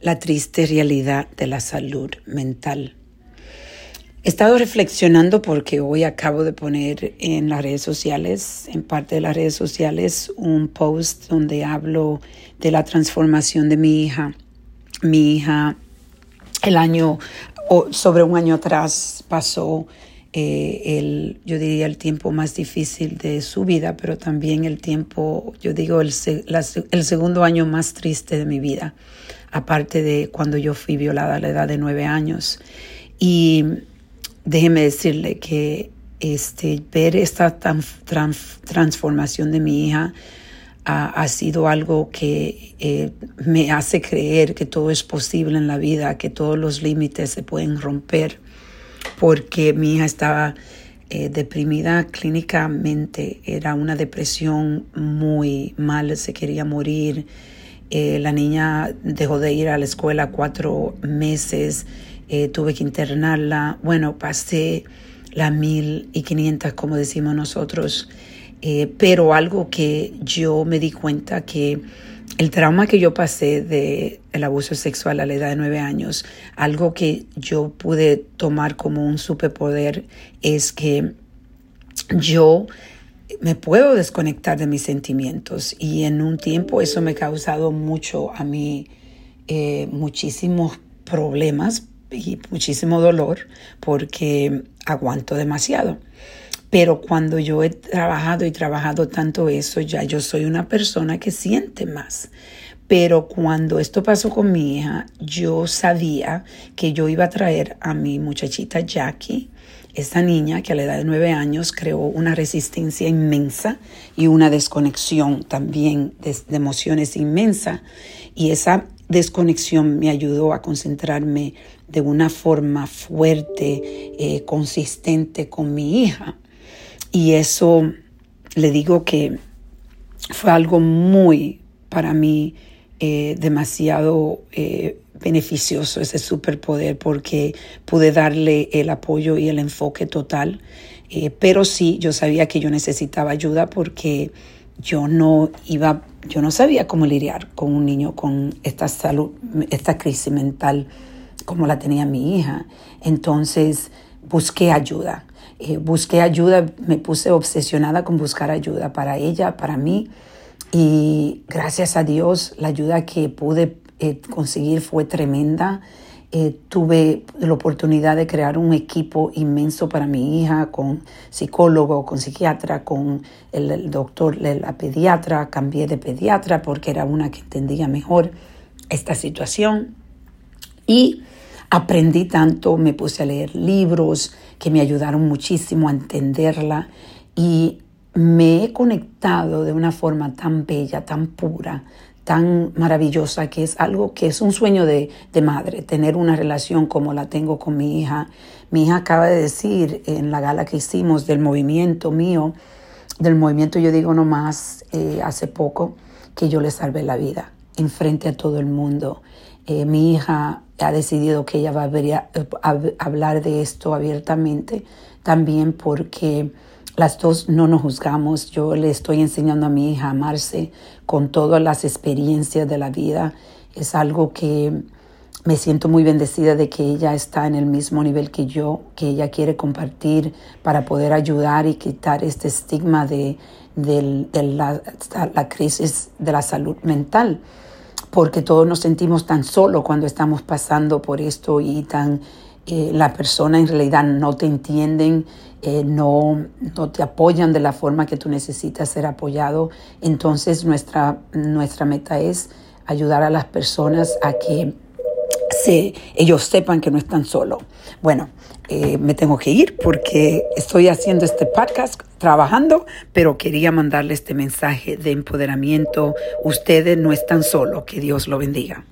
la triste realidad de la salud mental. He estado reflexionando porque hoy acabo de poner en las redes sociales, en parte de las redes sociales, un post donde hablo de la transformación de mi hija. Mi hija, el año, o sobre un año atrás, pasó eh, el, yo diría, el tiempo más difícil de su vida, pero también el tiempo, yo digo, el, el segundo año más triste de mi vida, aparte de cuando yo fui violada a la edad de nueve años. Y déjeme decirle que este, ver esta transformación de mi hija ha, sido algo que eh, me hace creer que todo es posible en la vida, que todos los límites se pueden romper, porque mi hija estaba eh, deprimida clínicamente, era una depresión muy mal, se quería morir. Eh, la niña dejó de ir a la escuela cuatro meses eh, tuve que internarla. Bueno, pasé las mil y quinientas, como decimos nosotros, pero algo que yo me di cuenta que el trauma que yo pasé de el abuso sexual a la edad de nueve años, algo que yo pude tomar como un superpoder es que yo me puedo desconectar de mis sentimientos y en un tiempo eso me ha causado mucho a mí eh, muchísimos problemas y muchísimo dolor porque aguanto demasiado. Pero cuando yo he trabajado y trabajado tanto eso, ya yo soy una persona que siente más. Pero cuando esto pasó con mi hija, yo sabía que yo iba a traer a mi muchachita Jackie, esta niña que a la edad de nueve años creó una resistencia inmensa y una desconexión también de, de emociones inmensa. Y esa desconexión me ayudó a concentrarme de una forma fuerte, eh, consistente con mi hija. Y eso le digo que fue algo muy, para mí, eh, demasiado eh, beneficioso ese superpoder porque pude darle el apoyo y el enfoque total. pero sí, yo sabía que yo necesitaba ayuda porque yo no iba, yo no sabía cómo lidiar con un niño con esta salud, esta crisis mental como la tenía mi hija. Entonces busqué ayuda. Eh, busqué ayuda, me puse obsesionada con buscar ayuda para ella, para mí. Y gracias a Dios, la ayuda que pude eh, conseguir fue tremenda. Eh, tuve la oportunidad de crear un equipo inmenso para mi hija, con psicólogo, con psiquiatra, con el, doctor, la pediatra. Cambié de pediatra porque era una que entendía mejor esta situación. Y aprendí tanto, me puse a leer libros que me ayudaron muchísimo a entenderla y me he conectado de una forma tan bella, tan pura, tan maravillosa, que es algo que es un sueño de, madre, tener una relación como la tengo con mi hija. Mi hija acaba de decir en la gala que hicimos del movimiento mío, del movimiento yo digo nomás eh, hace poco, que yo le salvé la vida enfrente a todo el mundo. Eh, mi hija ha decidido que ella va a, hablar de esto abiertamente, también porque las dos no nos juzgamos. Yo le estoy enseñando a mi hija a amarse con todas las experiencias de la vida. Es algo que me siento muy bendecida de que ella está en el mismo nivel que yo, que ella quiere compartir para poder ayudar y quitar este estigma de, la, la crisis de la salud mental porque todos nos sentimos tan solos cuando estamos pasando por esto y tan eh, la persona en realidad no te entienden, eh, no, no te apoyan de la forma que tú necesitas ser apoyado. Entonces nuestra, nuestra meta es ayudar a las personas a que se, ellos sepan que no están solos. Bueno, eh, me tengo que ir porque estoy haciendo este podcast, trabajando, pero quería mandarle este mensaje de empoderamiento. Ustedes no están solos, que Dios lo bendiga.